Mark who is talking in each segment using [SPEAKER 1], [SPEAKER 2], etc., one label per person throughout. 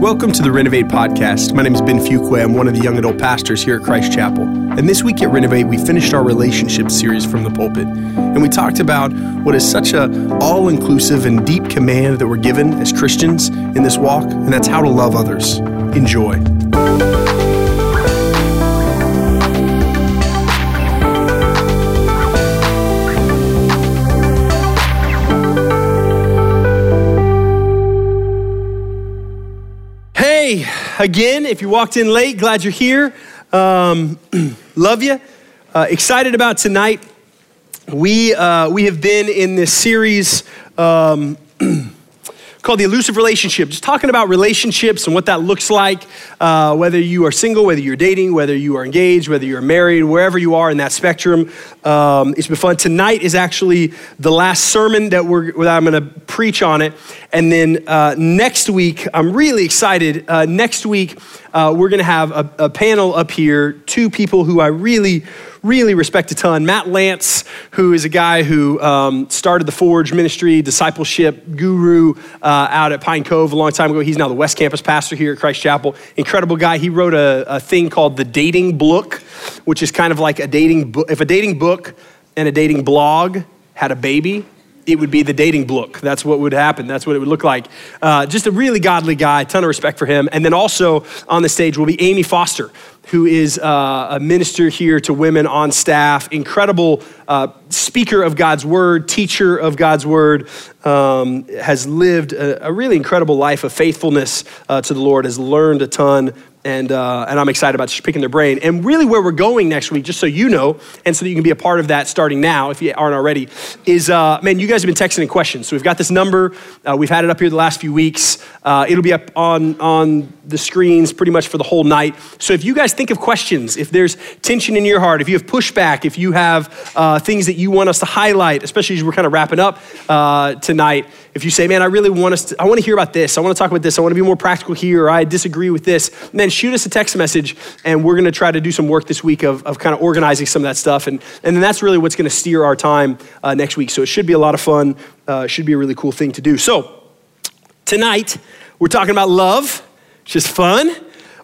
[SPEAKER 1] Welcome to the Renovate Podcast. My name is Ben Fuqua. I'm one of the young adult pastors here at Christ Chapel. And this week at Renovate, we finished our relationship series from the pulpit. And we talked about what is such a all-inclusive and deep command that we're given as Christians in this walk, and that's how to love others. Enjoy. Again, if you walked in late, glad you're here. Um, love you. Uh, excited about tonight. We, uh, we have been in this series um, called The Elusive Relationship, just talking about relationships and what that looks like, uh, whether you are single, whether you're dating, whether you are engaged, whether you're married, wherever you are in that spectrum. Um, it's been fun. Tonight is actually the last sermon that, we're, that I'm going to preach on it. And then uh, next week, I'm really excited. Uh, next week, uh, we're going to have a, a panel up here, two people who I really, really respect a ton. Matt Lance, who is a guy who um, started the Forge Ministry, discipleship guru uh, out at Pine Cove a long time ago. He's now the West Campus pastor here at Christ Chapel. Incredible guy. He wrote a, a thing called the Dating Book, which is kind of like a dating book. If a dating book and a dating blog had a baby, it would be the dating book. That's what would happen. That's what it would look like. Uh, just a really godly guy, ton of respect for him. And then also on the stage will be Amy Foster, who is uh, a minister here to women on staff, incredible uh, speaker of God's word, teacher of God's word, um, has lived a, a, really incredible life of faithfulness uh, to the Lord, has learned a ton, and, uh, and I'm excited about just picking their brain. And really, where we're going next week, just so you know, and so that you can be a part of that starting now, if you aren't already, is uh, man, you guys have been texting in questions. So we've got this number. Uh, we've had it up here the last few weeks. Uh, it'll be up on, on the screens pretty much for the whole night. So if you guys think of questions, if there's tension in your heart, if you have pushback, if you have uh, things that you want us to highlight, especially as we're kind of wrapping up uh, tonight, if you say, man, I really want us to, I want to hear about this, I want to talk about this, I want to be more practical here, or I disagree with this, then shoot us a text message and we're going to try to do some work this week of, of kind of organizing some of that stuff. And, and then that's really what's going to steer our time uh, next week. So it should be a lot of fun, uh, should be a really cool thing to do. So tonight, we're talking about love, which is fun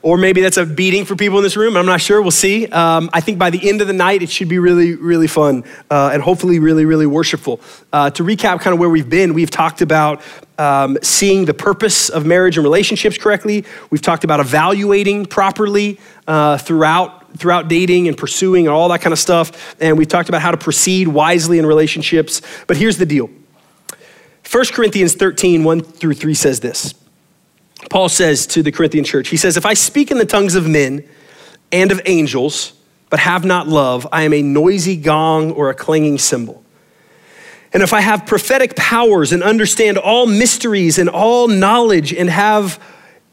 [SPEAKER 1] or maybe that's a beating for people in this room. I'm not sure. We'll see. Um, I think by the end of the night, it should be really, really fun uh, and hopefully really, really worshipful. Uh, to recap kind of where we've been, we've talked about um, seeing the purpose of marriage and relationships correctly. We've talked about evaluating properly uh, throughout throughout dating and pursuing and all that kind of stuff. And we've talked about how to proceed wisely in relationships. But here's the deal 1 Corinthians 13, 1 through 3 says this. Paul says to the Corinthian church, he says, If I speak in the tongues of men and of angels, but have not love, I am a noisy gong or a clanging cymbal. And if I have prophetic powers and understand all mysteries and all knowledge and have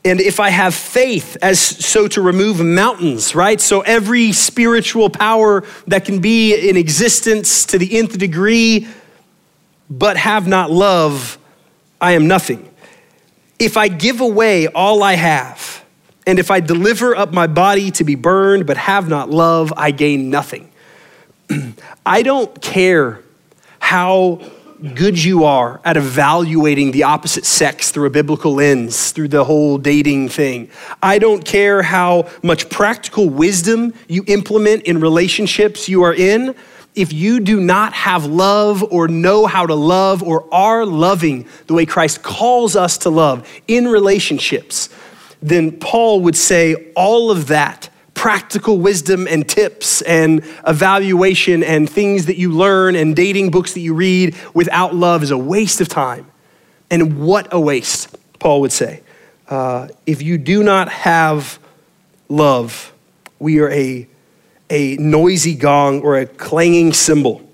[SPEAKER 1] and if I have faith as so to remove mountains, right? So every spiritual power that can be in existence to the nth degree, but have not love, I am nothing. If I give away all I have, and if I deliver up my body to be burned but have not love, I gain nothing. I don't care how good you are at evaluating the opposite sex through a biblical lens, through the whole dating thing. I don't care how much practical wisdom you implement in relationships you are in if you do not have love or know how to love or are loving the way Christ calls us to love in relationships, then Paul would say all of that practical wisdom and tips and evaluation and things that you learn and dating books that you read without love is a waste of time. And what a waste, Paul would say. Uh, if you do not have love, we are a a noisy gong or a clanging cymbal.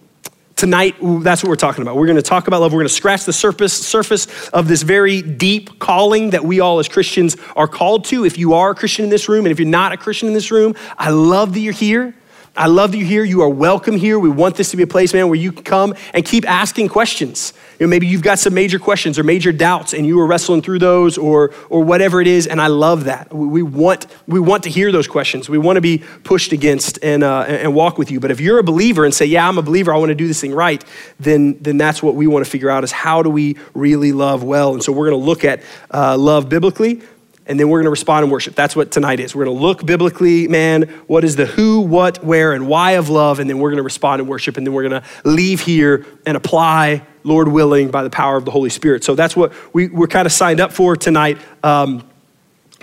[SPEAKER 1] Tonight, that's what we're talking about. We're going to talk about love. We're going to scratch the surface, surface of this very deep calling that we all as Christians are called to. If you are a Christian in this room, and if you're not a Christian in this room, I love that you're here. I love you're here. You are welcome here. We want this to be a place, man, where you can come and keep asking questions. You know, maybe you've got some major questions or major doubts and you are wrestling through those or, or whatever it is, and I love that. We, want, we want to hear those questions. We want to be pushed against and, uh, and walk with you. But if you're a believer and say, yeah, I'm a believer, I want to do this thing right, then, then that's what we want to figure out is how do we really love well? And so we're going to look at uh, love biblically and then we're going to respond in worship. That's what tonight is. We're going to look biblically, man, what is the who, what, where, and why of love, and then we're going to respond in worship, and then we're going to leave here and apply, Lord willing, by the power of the Holy Spirit. So that's what we, we're kind of signed up for tonight. Um,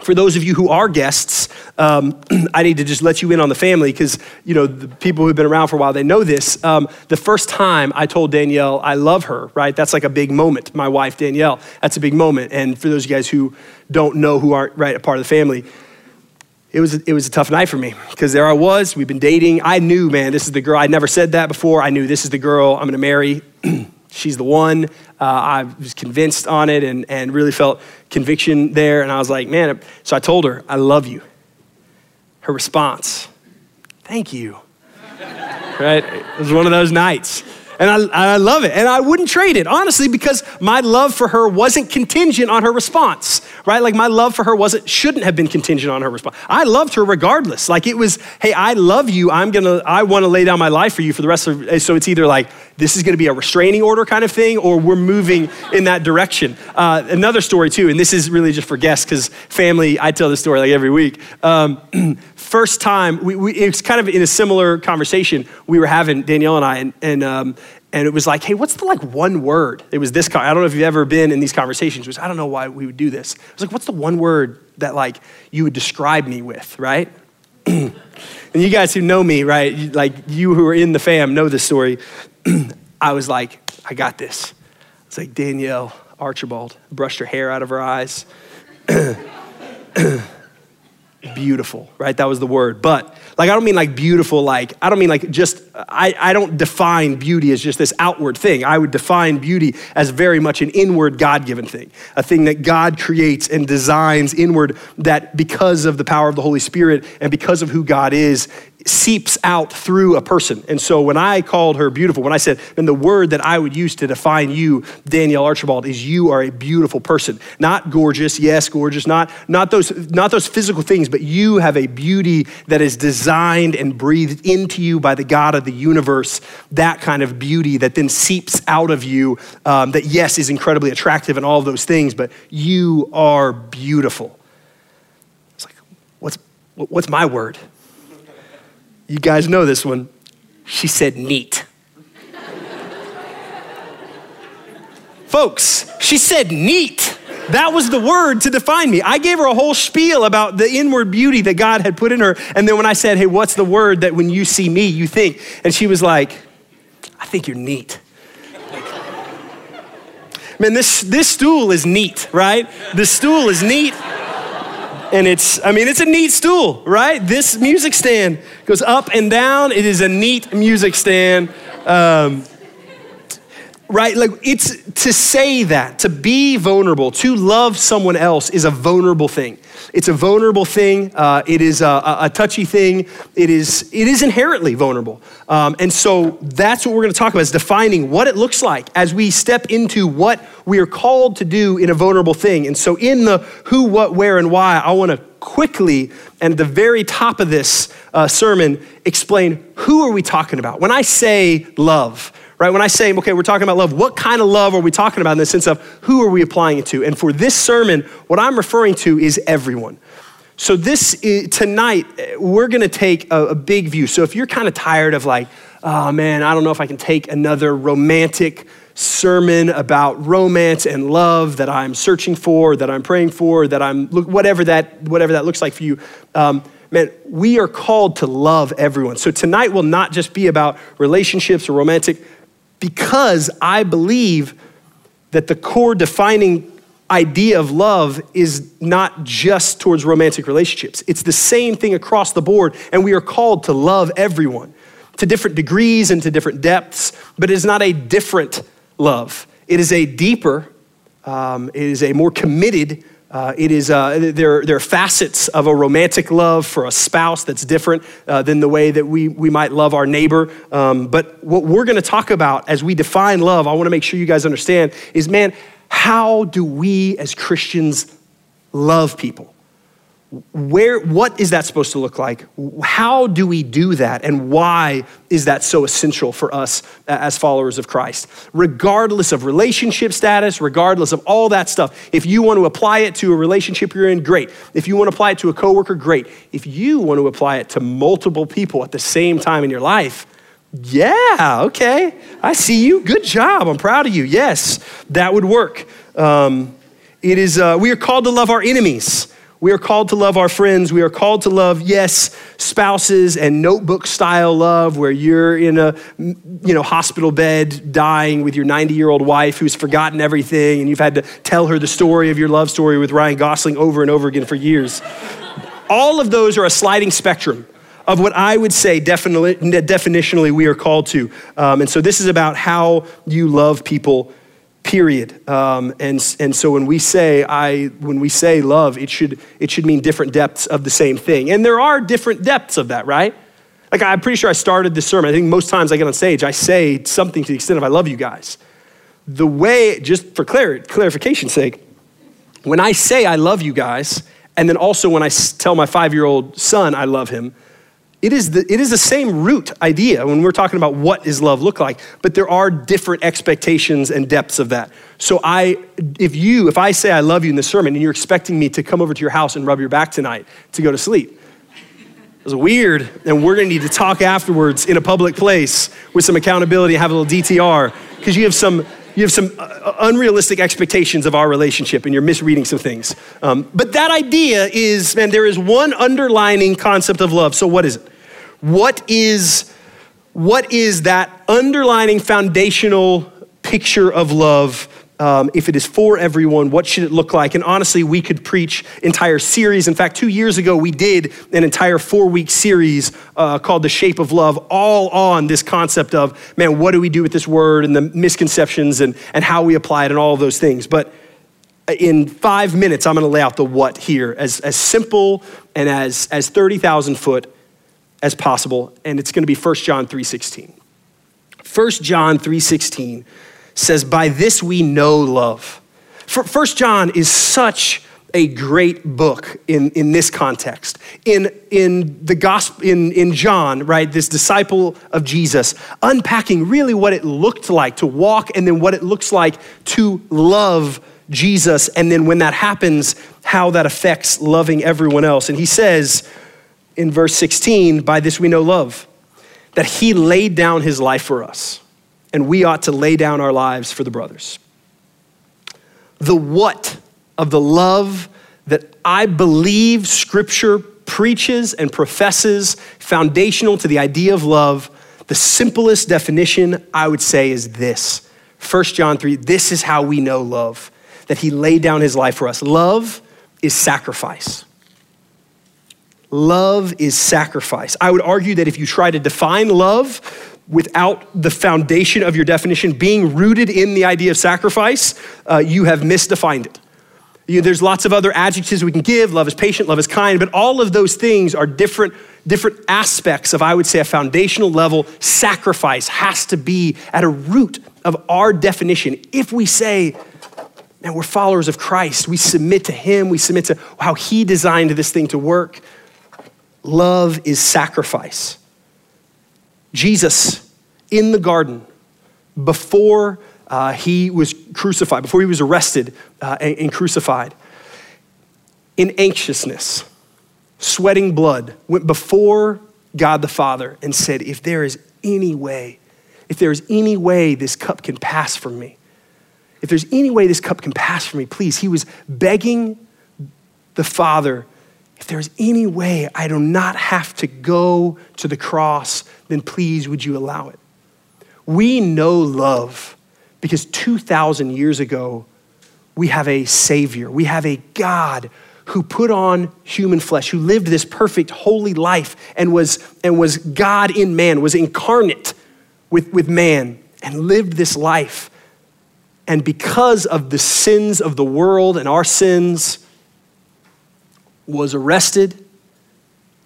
[SPEAKER 1] for those of you who are guests, um, I need to just let you in on the family because you know the people who've been around for a while they know this. Um, the first time I told Danielle I love her, right? That's like a big moment. My wife Danielle, that's a big moment. And for those of you guys who don't know who aren't right a part of the family, it was it was a tough night for me because there I was. We've been dating. I knew, man, this is the girl. I'd never said that before. I knew this is the girl I'm going to marry. She's the one. Uh, I was convinced on it and, and really felt conviction there. And I was like, man, so I told her, I love you. Her response, thank you. right? It was one of those nights. And I, I love it. And I wouldn't trade it, honestly, because my love for her wasn't contingent on her response, right? Like my love for her wasn't, shouldn't have been contingent on her response. I loved her regardless. Like it was, hey, I love you. I'm gonna, I wanna lay down my life for you for the rest of, so it's either like, this is gonna be a restraining order kind of thing, or we're moving in that direction. Uh, another story too, and this is really just for guests, because family, I tell this story like every week. Um, first time, we, we, it was kind of in a similar conversation we were having, Danielle and I, and, and, um, and it was like, hey, what's the like one word? It was this. I don't know if you've ever been in these conversations, which I don't know why we would do this. It was like, what's the one word that like you would describe me with, right? and you guys who know me, right, like you who are in the fam know this story. I was like, I got this. It's like Danielle Archibald brushed her hair out of her eyes. beautiful, right? That was the word. But like, I don't mean like beautiful, like, I don't mean like just, I, I don't define beauty as just this outward thing. I would define beauty as very much an inward God given thing, a thing that God creates and designs inward that because of the power of the Holy Spirit and because of who God is, seeps out through a person. And so when I called her beautiful, when I said, and the word that I would use to define you, Danielle Archibald, is you are a beautiful person. Not gorgeous, yes, gorgeous, not, not, those, not those physical things, but you have a beauty that is designed and breathed into you by the God of the universe. That kind of beauty that then seeps out of you, um, that yes, is incredibly attractive and all of those things, but you are beautiful. It's like, what's, what's my word? You guys know this one. She said, neat. Folks, she said, neat. That was the word to define me. I gave her a whole spiel about the inward beauty that God had put in her. And then when I said, hey, what's the word that when you see me, you think? And she was like, I think you're neat. Man, this, this stool is neat, right? The stool is neat and it's i mean it's a neat stool right? This music stand goes up and down. It is a neat music stand. Um, right? Like it's to say that to be vulnerable to love someone else is a vulnerable thing it's a vulnerable thing. Uh, it is a, a, touchy thing. It is it is inherently vulnerable. Um, and so that's what we're going to talk about is defining what it looks like as we step into what we are called to do in a vulnerable thing. And so in the who what where and why i want to quickly and at the very top of this uh, sermon explain who are we talking about. When i say love right? When I say, okay, we're talking about love, what kind of love are we talking about in the sense of who are we applying it to? And for this sermon, what I'm referring to is everyone. So this is, tonight, we're going to take a, a big view. So if you're kind of tired of like, oh man, I don't know if I can take another romantic sermon about romance and love that I'm searching for, that I'm praying for, that I'm whatever that whatever that looks like for you. Um, man, we are called to love everyone. So tonight will not just be about relationships or romantic because I believe that the core defining idea of love is not just towards romantic relationships. It's the same thing across the board, and we are called to love everyone to different degrees and to different depths, but it is not a different love. It is a deeper, um, it is a more committed uh, it is, uh, there, there are facets of a romantic love for a spouse that's different uh, than the way that we, we might love our neighbor. Um, but what we're going to talk about as we define love, I want to make sure you guys understand, is man, how do we as Christians love people? Where what is that supposed to look like? How do we do that? And why is that so essential for us as followers of christ? Regardless of relationship status regardless of all that stuff if you want to apply it to a relationship you're in great. If you want to apply it to a coworker great. If you want to apply it to multiple people at the same time in your life yeah okay. I see you. Good job. I'm proud of you. Yes that would work. Um, it is uh, we are called to love our enemies we are called to love our friends. We are called to love, yes, spouses and notebook style love where you're in a you know, hospital bed dying with your 90 year old wife who's forgotten everything and you've had to tell her the story of your love story with Ryan Gosling over and over again for years. All of those are a sliding spectrum of what I would say definitely, definitionally we are called to. Um, and so this is about how you love people period. Um, and, and so when we say I, when we say love, it should, it should mean different depths of the same thing. And there are different depths of that, right? Like I'm pretty sure I started this sermon. I think most times I get on stage, I say something to the extent of I love you guys. The way, just for clar- clarification's sake, when I say I love you guys, and then also when I tell my five-year-old son I love him, it is, the, it is the same root idea when we're talking about what does love look like, but there are different expectations and depths of that. So I, if you, if I say I love you in the sermon and you're expecting me to come over to your house and rub your back tonight to go to sleep, it's weird, and we're gonna need to talk afterwards in a public place with some accountability, have a little DTR, because you have some you have some uh, unrealistic expectations of our relationship and you're misreading some things. Um, but that idea is, man, there is one underlining concept of love. So, what is it? What is, what is that underlining foundational picture of love um, if it is for everyone, what should it look like? And honestly, we could preach entire series. In fact, two years ago, we did an entire four-week series uh, called "The Shape of Love," all on this concept of man, what do we do with this word and the misconceptions and and how we apply it and all of those things. But in five minutes, I'm going to lay out the what here as as simple and as as thirty thousand foot as possible, and it's going to be 1 John 3:16. 1 John 3:16 says, By this we know love. First John is such a great book in, in this context. In, in the gospel, in, in John, right, this disciple of Jesus, unpacking really what it looked like to walk and then what it looks like to love Jesus. And then when that happens, how that affects loving everyone else. And he says in verse 16, by this we know love, that he laid down his life for us and we ought to lay down our lives for the brothers. The what of the love that I believe Scripture preaches and professes, foundational to the idea of love, the simplest definition I would say is this 1 John 3 this is how we know love, that He laid down His life for us. Love is sacrifice. Love is sacrifice. I would argue that if you try to define love, without the foundation of your definition being rooted in the idea of sacrifice, uh, you have misdefined it. You there's lots of other adjectives we can give. Love is patient, love is kind, but all of those things are different, different aspects of, I would say, a foundational level. Sacrifice has to be at a root of our definition. If we say, man, we're followers of Christ, we submit to Him, we submit to how He designed this thing to work. Love is sacrifice. Jesus in the garden before uh, he was crucified, before he was arrested uh, and, and crucified, in anxiousness, sweating blood, went before God the Father and said, If there is any way, if there is any way this cup can pass from me, if there's any way this cup can pass from me, please. He was begging the Father if there's any way I do not have to go to the cross, then please would you allow it? We know love because 2,000 years ago, we have a Savior. We have a God who put on human flesh, who lived this perfect, holy life and was, and was God in man, was incarnate with, with man, and lived this life. And because of the sins of the world and our sins, was arrested,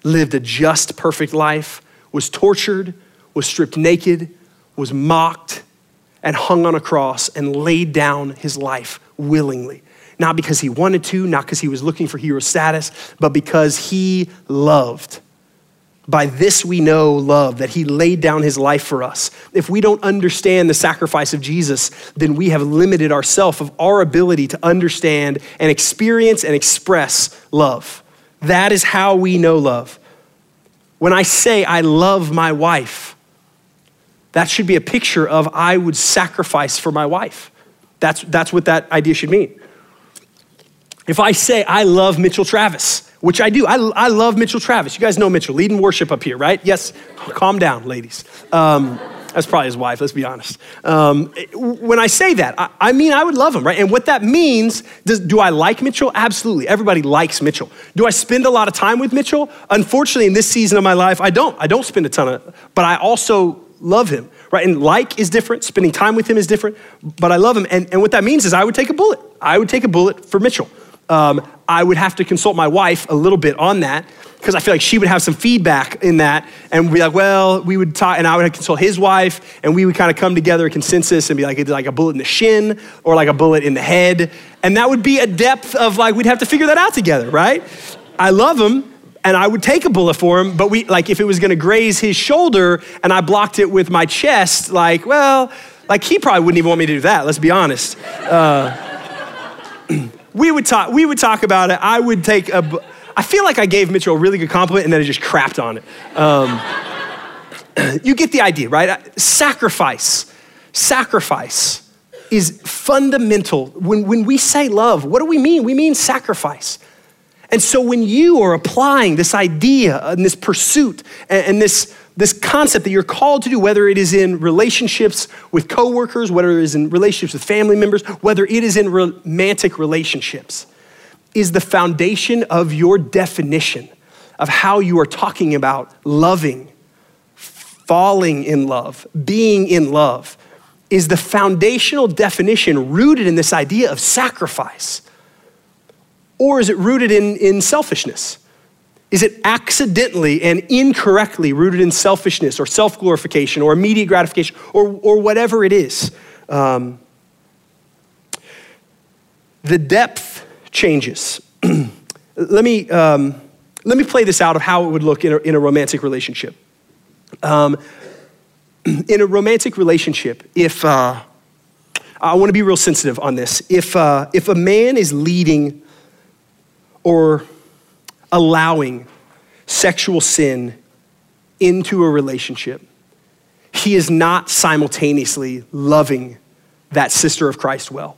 [SPEAKER 1] lived a just, perfect life, was tortured, was stripped naked, was mocked, and hung on a cross and laid down his life willingly. not because he wanted to, not because he was looking for hero status, but because he loved. By this we know love, that he laid down his life for us. If we don't understand the sacrifice of Jesus, then we have limited ourselves of our ability to understand and experience and express love. That is how we know love. When I say I love my wife, that should be a picture of I would sacrifice for my wife. That's, that's what that idea should mean. If I say I love Mitchell Travis, which I do. I, I love Mitchell Travis. You guys know Mitchell, leading worship up here, right? Yes, calm down, ladies. Um, that's probably his wife, let's be honest. Um, when I say that, I, I, mean I would love him, right? And what that means, does, do I like Mitchell? Absolutely. Everybody likes Mitchell. Do I spend a lot of time with Mitchell? Unfortunately, in this season of my life, I don't. I don't spend a ton of, but I also love him, right? And like is different, spending time with him is different, but I love him. And, and what that means is I would take a bullet. I would take a bullet for Mitchell um, I would have to consult my wife a little bit on that because I feel like she would have some feedback in that and be like, well, we would talk, and I would consult his wife, and we would kind of come together a consensus and be like, it's like a bullet in the shin or like a bullet in the head. And that would be a depth of like, we'd have to figure that out together, right? I love him, and I would take a bullet for him, but we, like, if it was gonna graze his shoulder and I blocked it with my chest, like, well, like he probably wouldn't even want me to do that, let's be honest. Uh, we would talk, we would talk about it. I would take a, I feel like I gave Mitchell a really good compliment and then I just crapped on it. Um, you get the idea, right? Sacrifice, sacrifice is fundamental. When, when we say love, what do we mean? We mean sacrifice. And so when you are applying this idea and this pursuit and, this this concept that you're called to do, whether it is in relationships with coworkers, whether it is in relationships with family members, whether it is in romantic relationships, is the foundation of your definition of how you are talking about loving, falling in love, being in love, is the foundational definition rooted in this idea of sacrifice? Or is it rooted in, in selfishness? Is it accidentally and incorrectly rooted in selfishness or self glorification or immediate gratification or, or whatever it is? Um, the depth changes. let, me, um, let me play this out of how it would look in a, in a romantic relationship. Um, in a romantic relationship, if uh, I want to be real sensitive on this, if, uh, if a man is leading or allowing sexual sin into a relationship, he is not simultaneously loving that sister of Christ well.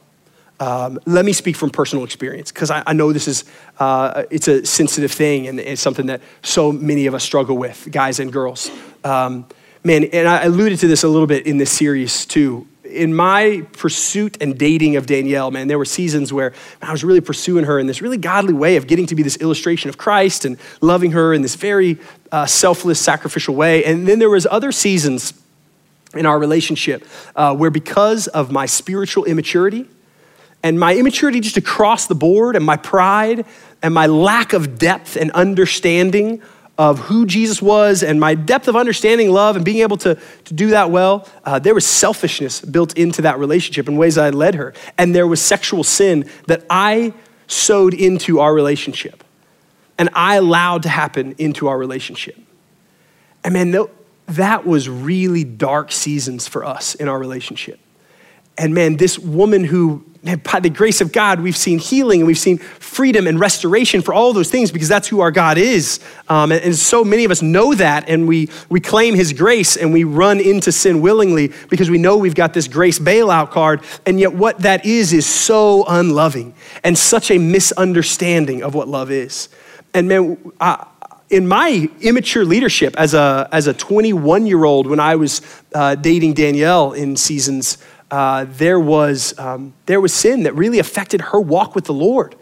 [SPEAKER 1] Um, let me speak from personal experience because I, I, know this is uh, it's a sensitive thing and it's something that so many of us struggle with, guys and girls. Um, man, and I alluded to this a little bit in this series too in my pursuit and dating of Danielle, man, there were seasons where I was really pursuing her in this really godly way of getting to be this illustration of Christ and loving her in this very uh, selfless, sacrificial way. And then there was other seasons in our relationship uh, where because of my spiritual immaturity and my immaturity just across the board and my pride and my lack of depth and understanding of who Jesus was and my depth of understanding love and being able to, to do that well, uh, there was selfishness built into that relationship in ways I led her. And there was sexual sin that I sowed into our relationship and I allowed to happen into our relationship. And man, that was really dark seasons for us in our relationship. And man, this woman who by the grace of God, we've seen healing and we've seen freedom and restoration for all those things because that's who our God is. Um, and, and, so many of us know that and we, we claim His grace and we run into sin willingly because we know we've got this grace bailout card. And yet, what that is is so unloving and such a misunderstanding of what love is. And man, I, in my immature leadership as a, as a 21 year old, when I was uh, dating Danielle in seasons, uh, there, was, um, there was sin that really affected her walk with the Lord.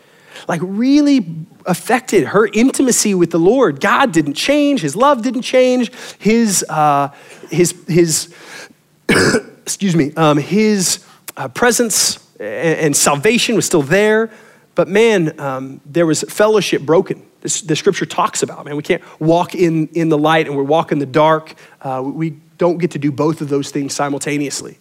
[SPEAKER 1] Like, really affected her intimacy with the Lord. God didn't change, His love didn't change, His, uh, his, his excuse me, um, His uh, presence and, and, salvation was still there. But man, um, there was fellowship broken. This, the scripture talks about, man, we can't walk in, in the light and we're walking in the dark. Uh, we don't get to do both of those things simultaneously.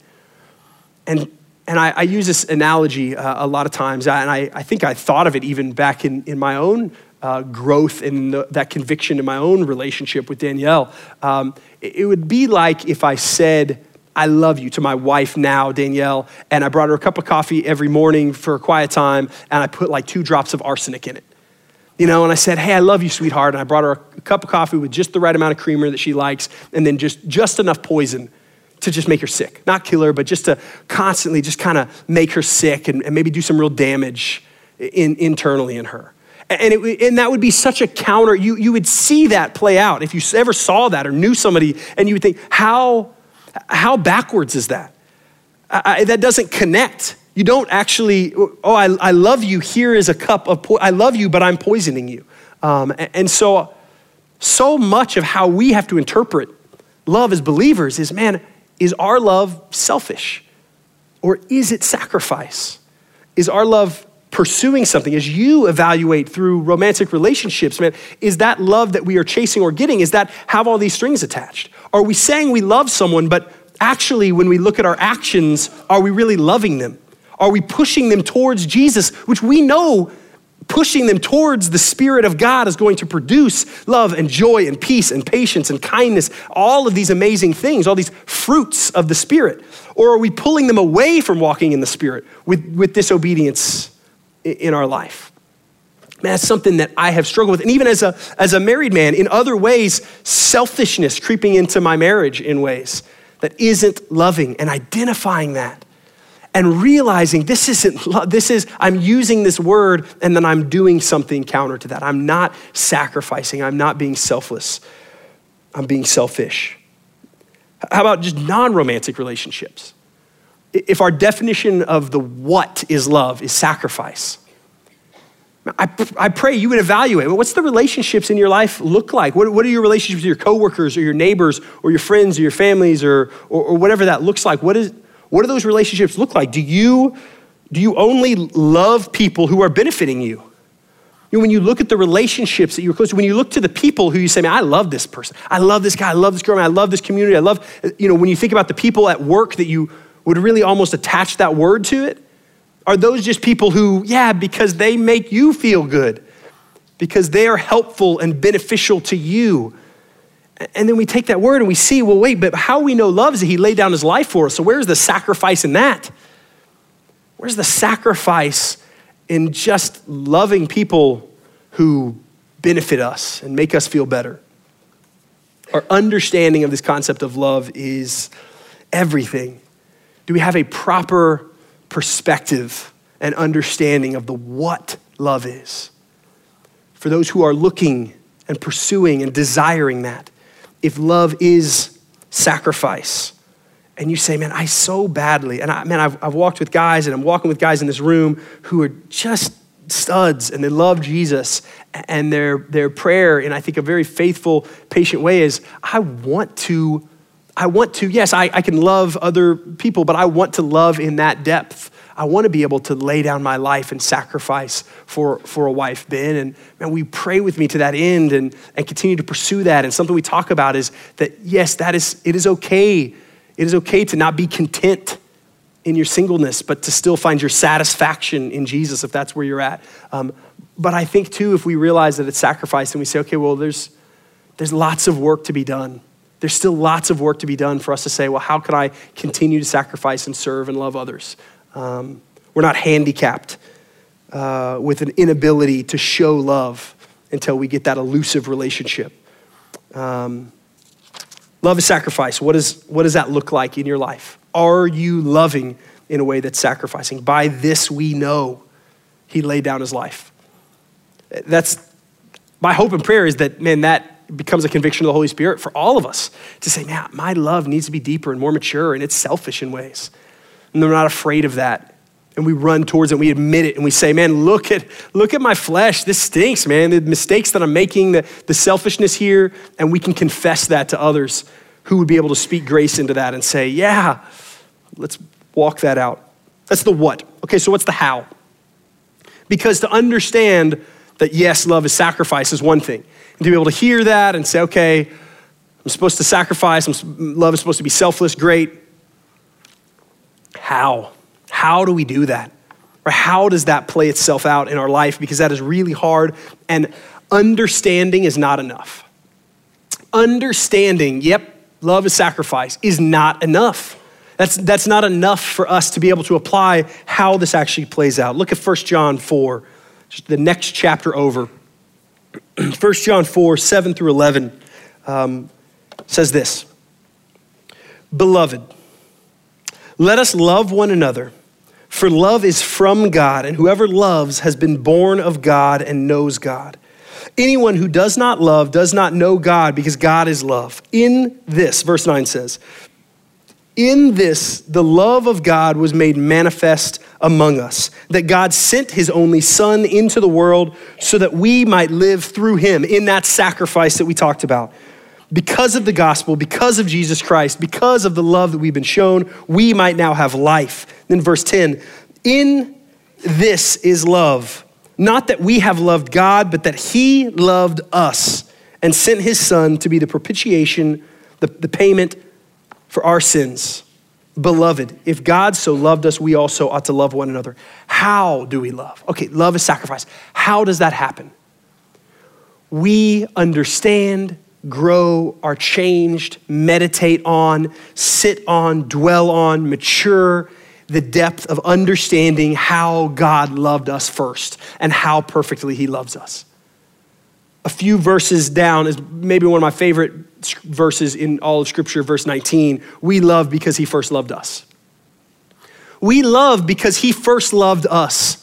[SPEAKER 1] And, and I, I use this analogy uh, a lot of times, and I, I, think I thought of it even back in, in my own uh, growth and that conviction in my own relationship with Danielle. Um, it, it would be like if I said, I love you to my wife now, Danielle, and I brought her a cup of coffee every morning for a quiet time, and I put like two drops of arsenic in it. You know, and I said, Hey, I love you, sweetheart. And I brought her a cup of coffee with just the right amount of creamer that she likes, and then just, just enough poison to just make her sick. Not kill her, but just to constantly just kind of make her sick and, and, maybe do some real damage in, internally in her. And, it, and that would be such a counter. You, you would see that play out if you ever saw that or knew somebody, and you would think, how, how backwards is that? I, that doesn't connect. You don't actually, oh, I, I love you. Here is a cup of, po- I love you, but I'm poisoning you. Um, and, and so, so much of how we have to interpret love as believers is, man, is our love selfish? Or is it sacrifice? Is our love pursuing something? As you evaluate through romantic relationships, man, is that love that we are chasing or getting, is that have all these strings attached? Are we saying we love someone, but actually, when we look at our actions, are we really loving them? Are we pushing them towards Jesus, which we know pushing them towards the Spirit of God is going to produce love and joy and peace and patience and kindness, all of these amazing things, all these fruits of the Spirit? Or are we pulling them away from walking in the Spirit with, with disobedience in our life? Man, that's something that I have struggled with. And even as a, as a married man, in other ways, selfishness creeping into my marriage in ways that isn't loving and identifying that and realizing this isn't love. this is i'm using this word and then i'm doing something counter to that. I'm not sacrificing. I'm not being selfless. I'm being selfish. How about just non-romantic relationships? If our definition of the what is love is sacrifice I, I pray you would evaluate what's the relationships in your life look like? What, what are your relationships with your coworkers or your neighbors or your friends or your families or, or, or whatever that looks like? What is what do those relationships look like? Do you, do you only love people who are benefiting you? You know, when you look at the relationships that you're close to, when you look to the people who you say, man, I love this person. I love this guy. I love this girl. Man, I love this community. I love, you know, when you think about the people at work that you would really almost attach that word to it, are those just people who, yeah, because they make you feel good, because they are helpful and beneficial to you? And then we take that word and we see, well, wait, but how we know love is that he laid down his life for us. So where's the sacrifice in that? Where's the sacrifice in just loving people who benefit us and make us feel better? Our understanding of this concept of love is everything. Do we have a proper perspective and understanding of the what love is? For those who are looking and pursuing and desiring that, if love is sacrifice, and you say, man, I so badly, and I, man, I've, I've walked with guys and I'm walking with guys in this room who are just studs and they love Jesus. And their, their prayer, in I think a very faithful, patient way, is I want to, I want to, yes, I, I can love other people, but I want to love in that depth. I want to be able to lay down my life and sacrifice for, for a wife, Ben. And man, we pray with me to that end and, and continue to pursue that. And something we talk about is that, yes, that is, it is okay. It is okay to not be content in your singleness, but to still find your satisfaction in Jesus if that's where you're at. Um, but I think too, if we realize that it's sacrifice and we say, okay, well, there's, there's lots of work to be done. There's still lots of work to be done for us to say, well, how can I continue to sacrifice and serve and love others? Um, we're not handicapped uh, with an inability to show love until we get that elusive relationship. Um, love is sacrifice. What, is, what does that look like in your life? Are you loving in a way that's sacrificing? By this we know he laid down his life. That's my hope and prayer is that, man, that becomes a conviction of the Holy Spirit for all of us to say, man, my love needs to be deeper and more mature, and it's selfish in ways and they're not afraid of that. And we run towards it, and we admit it, and we say, Man, look at, look at my flesh. This stinks, man. The mistakes that I'm making, the, the selfishness here, and we can confess that to others who would be able to speak grace into that and say, Yeah, let's walk that out. That's the what. Okay, so what's the how? Because to understand that, yes, love is sacrifice is one thing. And to be able to hear that and say, okay, I'm supposed to sacrifice, I'm, love is supposed to be selfless, great. How? how do we do that? Or how does that play itself out in our life? Because that is really hard, and understanding is not enough. Understanding, yep, love is sacrifice, is not enough. That's, that's not enough for us to be able to apply how this actually plays out. Look at 1 John 4, just the next chapter over. 1 John 4, 7 through 11 um, says this Beloved, let us love one another, for love is from God, and whoever loves has been born of God and knows God. Anyone who does not love does not know God because God is love. In this, verse 9 says, in this, the love of God was made manifest among us, that God sent his only Son into the world so that we might live through him in that sacrifice that we talked about. Because of the gospel, because of Jesus Christ, because of the love that we've been shown, we might now have life. Then, verse 10 In this is love, not that we have loved God, but that he loved us and sent his Son to be the propitiation, the, the payment for our sins. Beloved, if God so loved us, we also ought to love one another. How do we love? Okay, love is sacrifice. How does that happen? We understand, grow, are changed, meditate on, sit on, dwell on, mature the depth of understanding how God loved us first and how perfectly He loves us. A few verses down is maybe one of my favorite verses in all of Scripture, verse 19. We love because he first loved us. We love because he first loved us.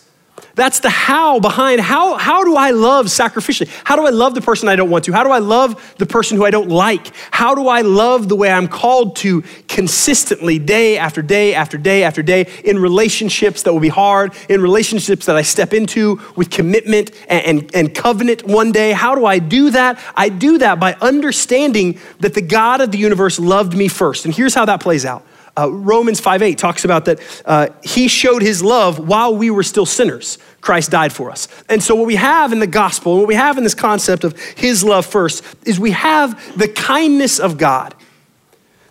[SPEAKER 1] That's the how behind how, how do I love sacrificially? How do I love the person I don't want to? How do I love the person who I don't like? How do I love the way I'm called to consistently, day after day after day after day, in relationships that will be hard, in relationships that I step into with commitment and, and, and covenant one day? How do I do that? I do that by understanding that the God of the universe loved me first. And here's how that plays out. Uh, Romans 5 8 talks about that uh, he showed his love while we were still sinners. Christ died for us. And so, what we have in the gospel, what we have in this concept of his love first, is we have the kindness of God.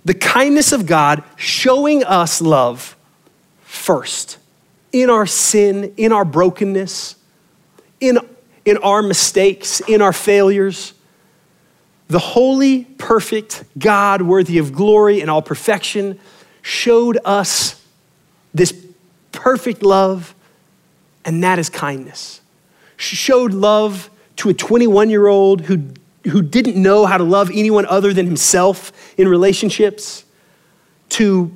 [SPEAKER 1] The kindness of God showing us love first in our sin, in our brokenness, in, in our mistakes, in our failures. The holy, perfect God, worthy of glory and all perfection, showed us this perfect love, and that is kindness. She showed love to a 21 year old who, who didn't know how to love anyone other than himself in relationships, to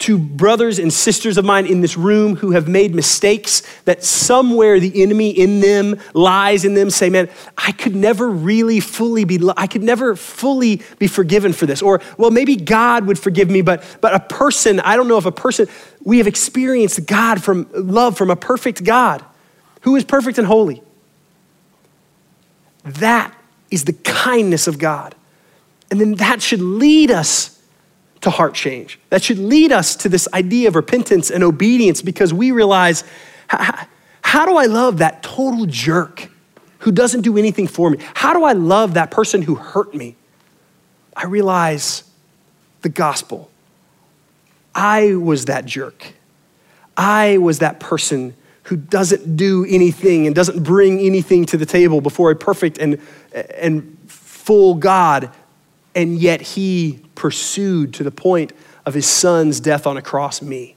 [SPEAKER 1] to brothers and sisters of mine in this room who have made mistakes that somewhere the enemy in them lies in them say man i could never really fully be i could never fully be forgiven for this. Or well maybe god would forgive me but but a person i don't know if a person we have experienced god from love from a perfect god who is perfect and holy. That is the kindness of god. And then that should lead us to heart change. That should lead us to this idea of repentance and obedience because we realize how, do I love that total jerk who doesn't do anything for me? How do I love that person who hurt me? I realize the gospel. I was that jerk. I was that person who doesn't do anything and doesn't bring anything to the table before a perfect and, and full God and yet he pursued to the point of his son's death on a cross me.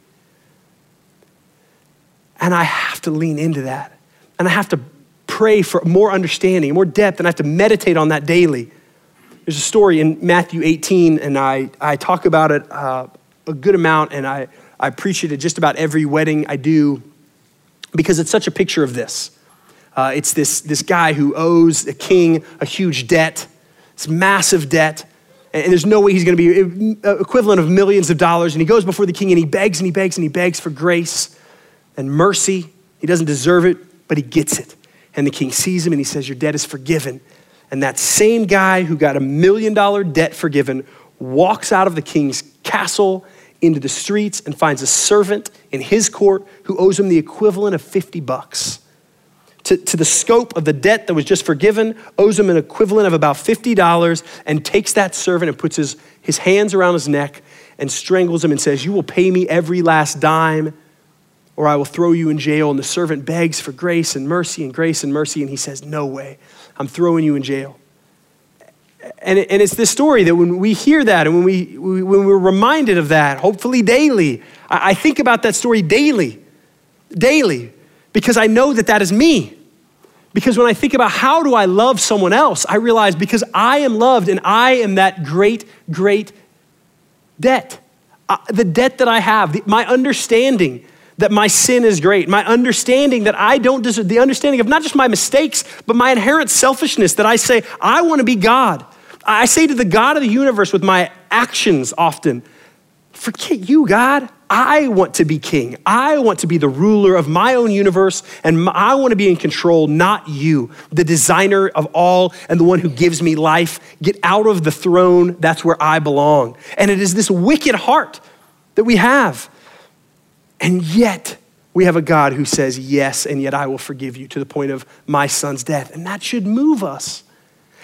[SPEAKER 1] And I have to lean into that. And I have to pray for more understanding, more depth, and I have to meditate on that daily. There's a story in Matthew 18, and I, I talk about it uh, a good amount, and I, I preach it at just about every wedding I do because it's such a picture of this. Uh, it's this, this guy who owes a king a huge debt it's massive debt. And there's no way he's going to be uh, equivalent of millions of dollars. And he goes before the king and he begs and he begs and he begs for grace and mercy. He doesn't deserve it, but he gets it. And the king sees him and he says, Your debt is forgiven. And that same guy who got a million dollar debt forgiven walks out of the king's castle into the streets and finds a servant in his court who owes him the equivalent of 50 bucks to, to the scope of the debt that was just forgiven, owes him an equivalent of about $50, and takes that servant and puts his, his hands around his neck and strangles him and says, You will pay me every last dime or I will throw you in jail. And the servant begs for grace and mercy and grace and mercy. And he says, No way, I'm throwing you in jail. And, and it's this story that when we hear that and when, we, when we're reminded of that, hopefully daily, I, I think about that story daily, daily, because I know that that is me. Because when I think about how do I love someone else, I realize because I am loved and I am that great, great debt. Uh, the debt that I have, the, my understanding that my sin is great, my understanding that I don't deserve, the understanding of not just my mistakes, but my inherent selfishness that I say, I want to be God. I say to the God of the universe with my actions often, forget you, God. I want to be king. I want to be the ruler of my own universe, and I want to be in control, not you, the designer of all and the one who gives me life. Get out of the throne. That's where I belong. And it is this wicked heart that we have. And yet, we have a God who says, Yes, and yet I will forgive you to the point of my son's death. And that should move us.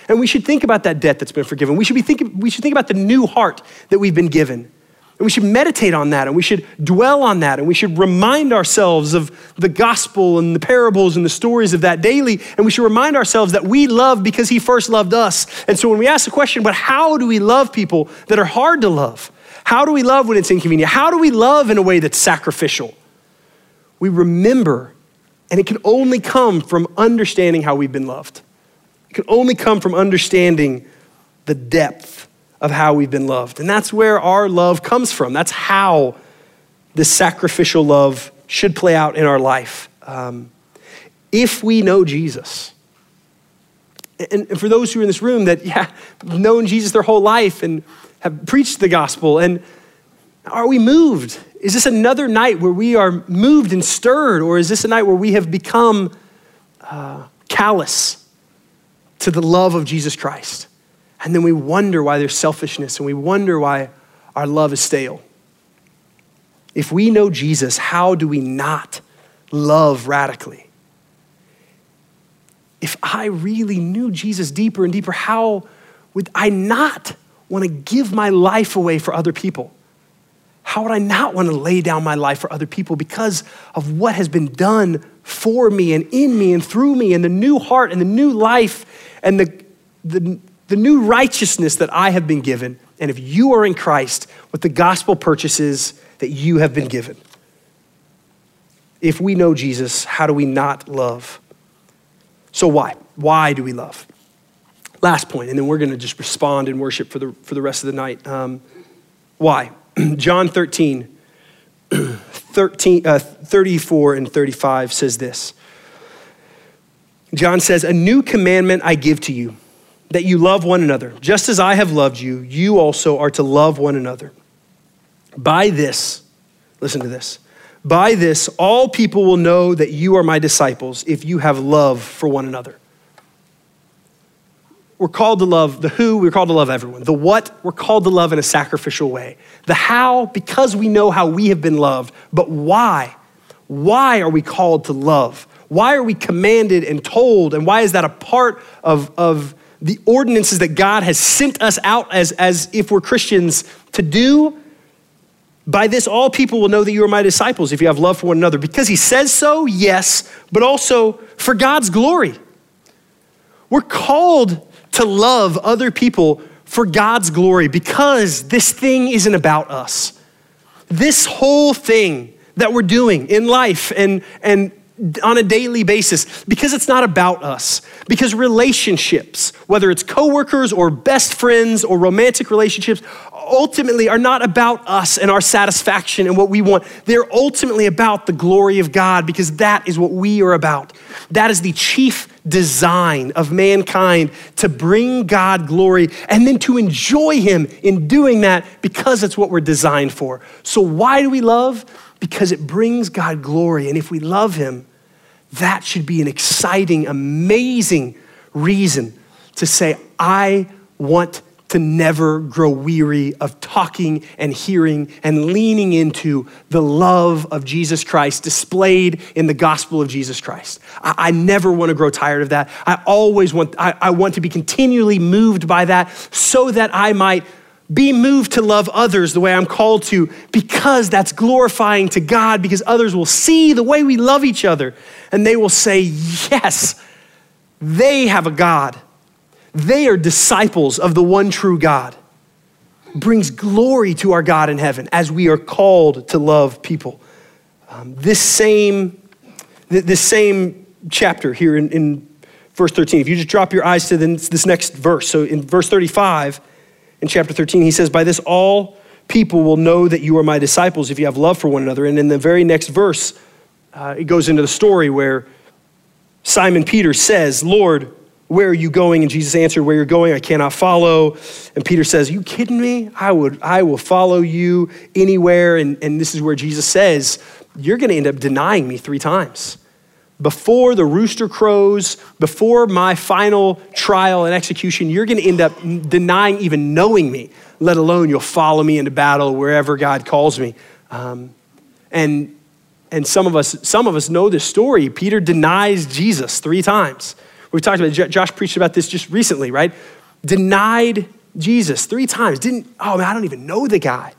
[SPEAKER 1] And we should think about that debt that's been forgiven. We should, be thinking, we should think about the new heart that we've been given. And we should meditate on that and we should dwell on that and we should remind ourselves of the gospel and the parables and the stories of that daily. And we should remind ourselves that we love because he first loved us. And so when we ask the question, but how do we love people that are hard to love? How do we love when it's inconvenient? How do we love in a way that's sacrificial? We remember, and it can only come from understanding how we've been loved. It can only come from understanding the depth of how we've been loved. And that's where our love comes from. That's how this sacrificial love should play out in our life. Um, if we know Jesus, and, for those who are in this room that, yeah, known Jesus their whole life and have preached the gospel, and are we moved? Is this another night where we are moved and stirred, or is this a night where we have become uh, callous to the love of Jesus Christ. And then we wonder why there's selfishness and we wonder why our love is stale. If we know Jesus, how do we not love radically? If I really knew Jesus deeper and deeper, how would I not want to give my life away for other people? How would I not want to lay down my life for other people because of what has been done for me and in me and through me and the new heart and the new life and the, the, the new righteousness that I have been given. And if you are in Christ, what the gospel purchases that you have been given. If we know Jesus, how do we not love? So, why? Why do we love? Last point, and then we're going to just respond and worship for the, for the rest of the night. Um, why? John 13, 13 uh, 34 and 35 says this John says, A new commandment I give to you, that you love one another. Just as I have loved you, you also are to love one another. By this, listen to this, by this, all people will know that you are my disciples if you have love for one another. We're called to love the who, we're called to love everyone. The what, we're called to love in a sacrificial way. The how, because we know how we have been loved. But why? Why are we called to love? Why are we commanded and told? And why is that a part of, of the ordinances that God has sent us out as, as if we're Christians to do? By this, all people will know that you are my disciples if you have love for one another. Because he says so, yes, but also for God's glory. We're called to love other people for God's glory because this thing isn't about us. This whole thing that we're doing in life and, and on a daily basis because it's not about us. Because relationships, whether it's coworkers or best friends or romantic relationships, ultimately are not about us and our satisfaction and what we want. They're ultimately about the glory of God because that is what we are about. That is the chief design of mankind to bring God glory and then to enjoy Him in doing that because it's what we're designed for. So, why do we love? Because it brings God glory. And if we love Him, that should be an exciting, amazing reason to say, I want to never grow weary of talking and hearing and leaning into the love of Jesus Christ displayed in the gospel of Jesus Christ. I, I never want to grow tired of that. I always want, I, I want to be continually moved by that so that I might Be moved to love others the way I'm called to because that's glorifying to God, because others will see the way we love each other and they will say, Yes, they have a God. They are disciples of the one true God. Brings glory to our God in heaven as we are called to love people. Um, this same, this same chapter here in, in verse 13, if you just drop your eyes to this next verse, so in verse 35, in chapter 13, he says, By this all people will know that you are my disciples if you have love for one another. And in the very next verse, uh, it goes into the story where Simon Peter says, Lord, where are you going? And Jesus answered, Where you're going, I cannot follow. And Peter says, You kidding me? I would, I will follow you anywhere. And, and this is where Jesus says, You're going to end up denying me three times before the rooster crows, before my final trial and execution, you're going to end up denying even knowing me, let alone you'll follow me into battle wherever God calls me. Um, and and some of us some of us know this story. Peter denies Jesus three times. We talked about Josh preached about this just recently, right? Denied Jesus three times. Didn't oh man, I don't even know the guy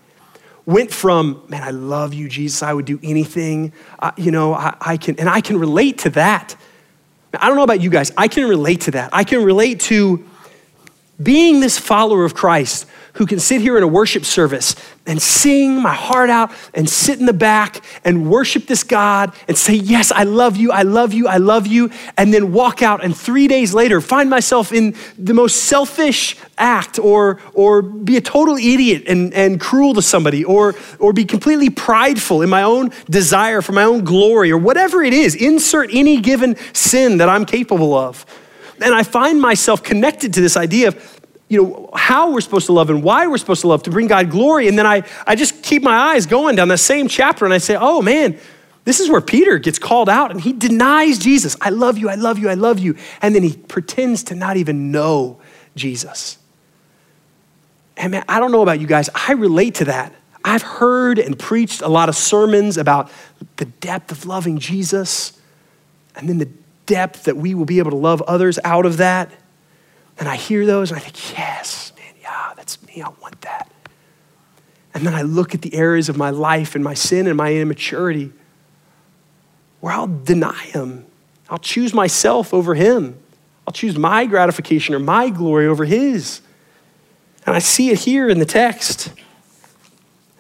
[SPEAKER 1] went from, man, I love you, Jesus, I would do anything, uh, you know, I, I, can, and I can relate to that. I don't know about you guys, I can relate to that. I can relate to being this follower of Christ who can sit here in a worship service and sing my heart out and sit in the back and worship this God and say, Yes, I love you, I love you, I love you, and then walk out and three days later find myself in the most selfish act or, or be a total idiot and, and cruel to somebody or, or be completely prideful in my own desire for my own glory or whatever it is. Insert any given sin that I'm capable of. And I find myself connected to this idea of you know, how we're supposed to love and why we're supposed to love to bring God glory. And then I, I just keep my eyes going down that same chapter and I say, oh man, this is where Peter gets called out and he denies Jesus. I love you, I love you, I love you. And then he pretends to not even know Jesus. And man, I don't know about you guys, I relate to that. I've heard and preached a lot of sermons about the depth of loving Jesus and then the depth that we will be able to love others out of that. And I hear those and I think, yes, man, yeah, that's me. I want that. And then I look at the areas of my life and my sin and my immaturity where I'll deny him. I'll choose myself over him. I'll choose my gratification or my glory over his. And I see it here in the text.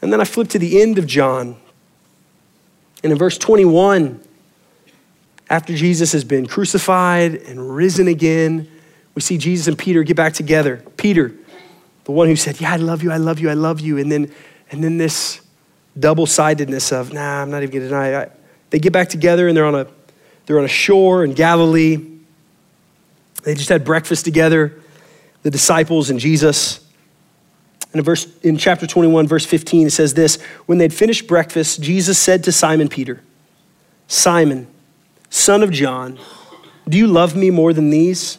[SPEAKER 1] And then I flip to the end of John. And in verse 21, after Jesus has been crucified and risen again, we see Jesus and Peter get back together. Peter, the one who said, Yeah, I love you, I love you, I love you. And then, and then this double sidedness of, Nah, I'm not even going to deny it. They get back together and they're on, a, they're on a shore in Galilee. They just had breakfast together, the disciples and Jesus. And in, verse, in chapter 21, verse 15, it says this When they'd finished breakfast, Jesus said to Simon Peter, Simon, son of John, do you love me more than these?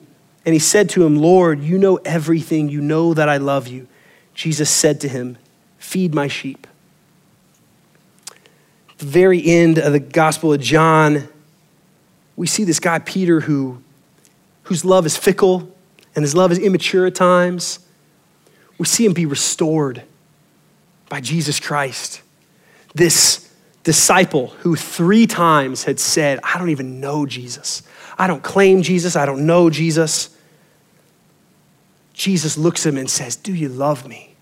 [SPEAKER 1] And he said to him, Lord, you know everything. You know that I love you. Jesus said to him, Feed my sheep. At the very end of the Gospel of John, we see this guy, Peter, who, whose love is fickle and his love is immature at times. We see him be restored by Jesus Christ. This disciple who three times had said, I don't even know Jesus. I don't claim Jesus. I don't know Jesus. Jesus looks at him and says, Do you love me?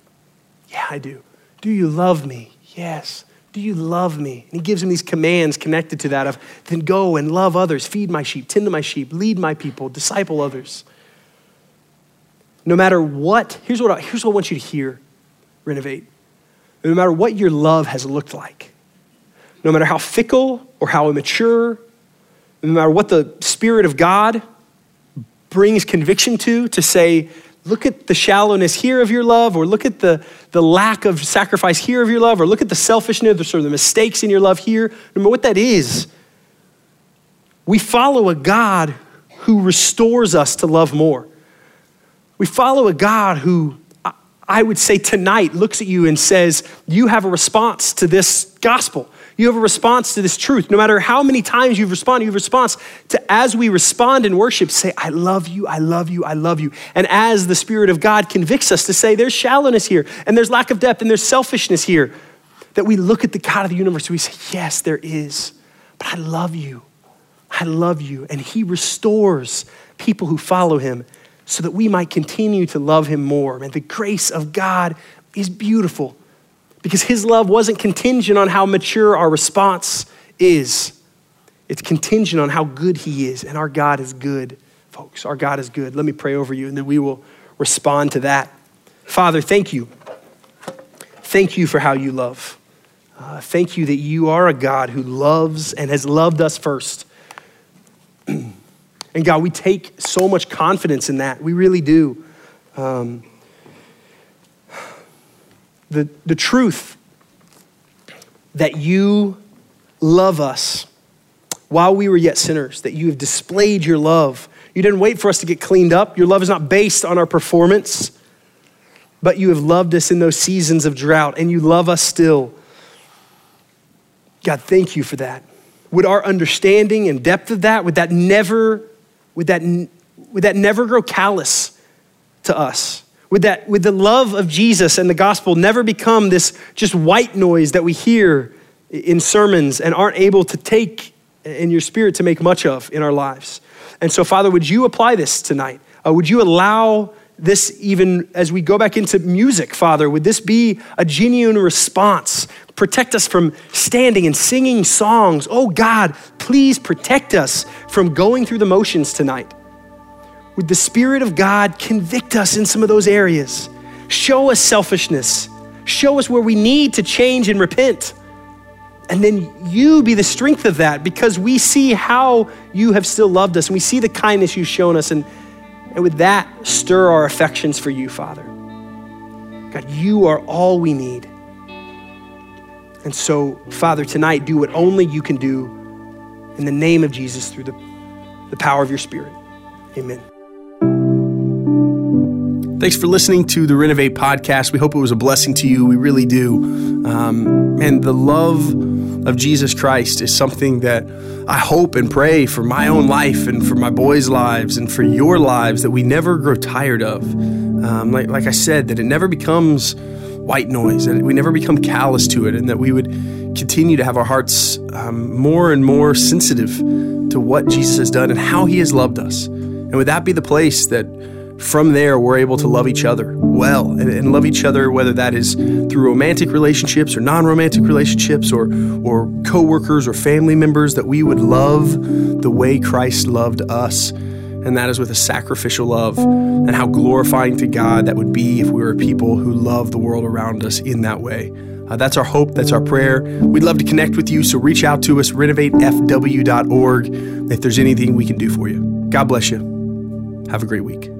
[SPEAKER 1] Yeah, I do. Do you love me? Yes. Do you love me? And he gives him these commands connected to that of then go and love others, feed my sheep, tend to my sheep, lead my people, disciple others. No matter what, here's what I, here's what I want you to hear, renovate. No matter what your love has looked like, no matter how fickle or how immature, no matter what the Spirit of God brings conviction to, to say, look at the shallowness here of your love, or look at the, the lack of sacrifice here of your love, or look at the selfishness or the mistakes in your love here. Remember what that is. We follow a God who restores us to love more. We follow a God who I would say tonight looks at you and says, You have a response to this gospel. You have a response to this truth. No matter how many times you've responded, you have a response to as we respond in worship, say, I love you, I love you, I love you. And as the Spirit of God convicts us to say, there's shallowness here, and there's lack of depth, and there's selfishness here, that we look at the God of the universe, we say, Yes, there is, but I love you. I love you. And He restores people who follow Him so that we might continue to love Him more. And the grace of God is beautiful because his love wasn't contingent on how mature our response is. It's contingent on how good he is. And our God is good, folks. Our God is good. Let me pray over you, and then we will respond to that. Father, thank you. Thank you for how you love. Uh, thank you that you are a God who loves and has loved us first. and God, we take so much confidence in that. We really do. Um, the, the truth that you love us while we were yet sinners, that you have displayed your love. You didn't wait for us to get cleaned up. Your love is not based on our performance, but you have loved us in those seasons of drought, and you love us still. God, thank you for that. Would our understanding and depth of that, would that never, would that, would that never grow callous to us? Would, that, would the love of Jesus and the gospel never become this just white noise that we hear in sermons and aren't able to take in your spirit to make much of in our lives? And so, Father, would you apply this tonight? Uh, would you allow this even as we go back into music, Father? Would this be a genuine response? Protect us from standing and singing songs. Oh God, please protect us from going through the motions tonight. Would the Spirit of God convict us in some of those areas? Show us selfishness. Show us where we need to change and repent. And then you be the strength of that because we see how you have still loved us and we see the kindness you've shown us. And, and with that, stir our affections for you, Father. God, you are all we need. And so, Father, tonight, do what only you can do in the name of Jesus through the, the power of your Spirit. Amen. Thanks for listening to the Renovate podcast. We hope it was a blessing to you. We really do. Um, and the love of Jesus Christ is something that I hope and pray for my own life and for my boys' lives and for your lives that we never grow tired of. Um, like, like I said, that it never becomes white noise, that we never become callous to it, and that we would continue to have our hearts um, more and more sensitive to what Jesus has done and how he has loved us. And would that be the place that from there, we're able to love each other well and, and love each other, whether that is through romantic relationships or non romantic relationships or, or coworkers or family members, that we would love the way Christ loved us. And that is with a sacrificial love, and how glorifying to God that would be if we were people who love the world around us in that way. Uh, that's our hope. That's our prayer. We'd love to connect with you, so reach out to us, renovatefw.org, if there's anything we can do for you. God bless you. Have a great week.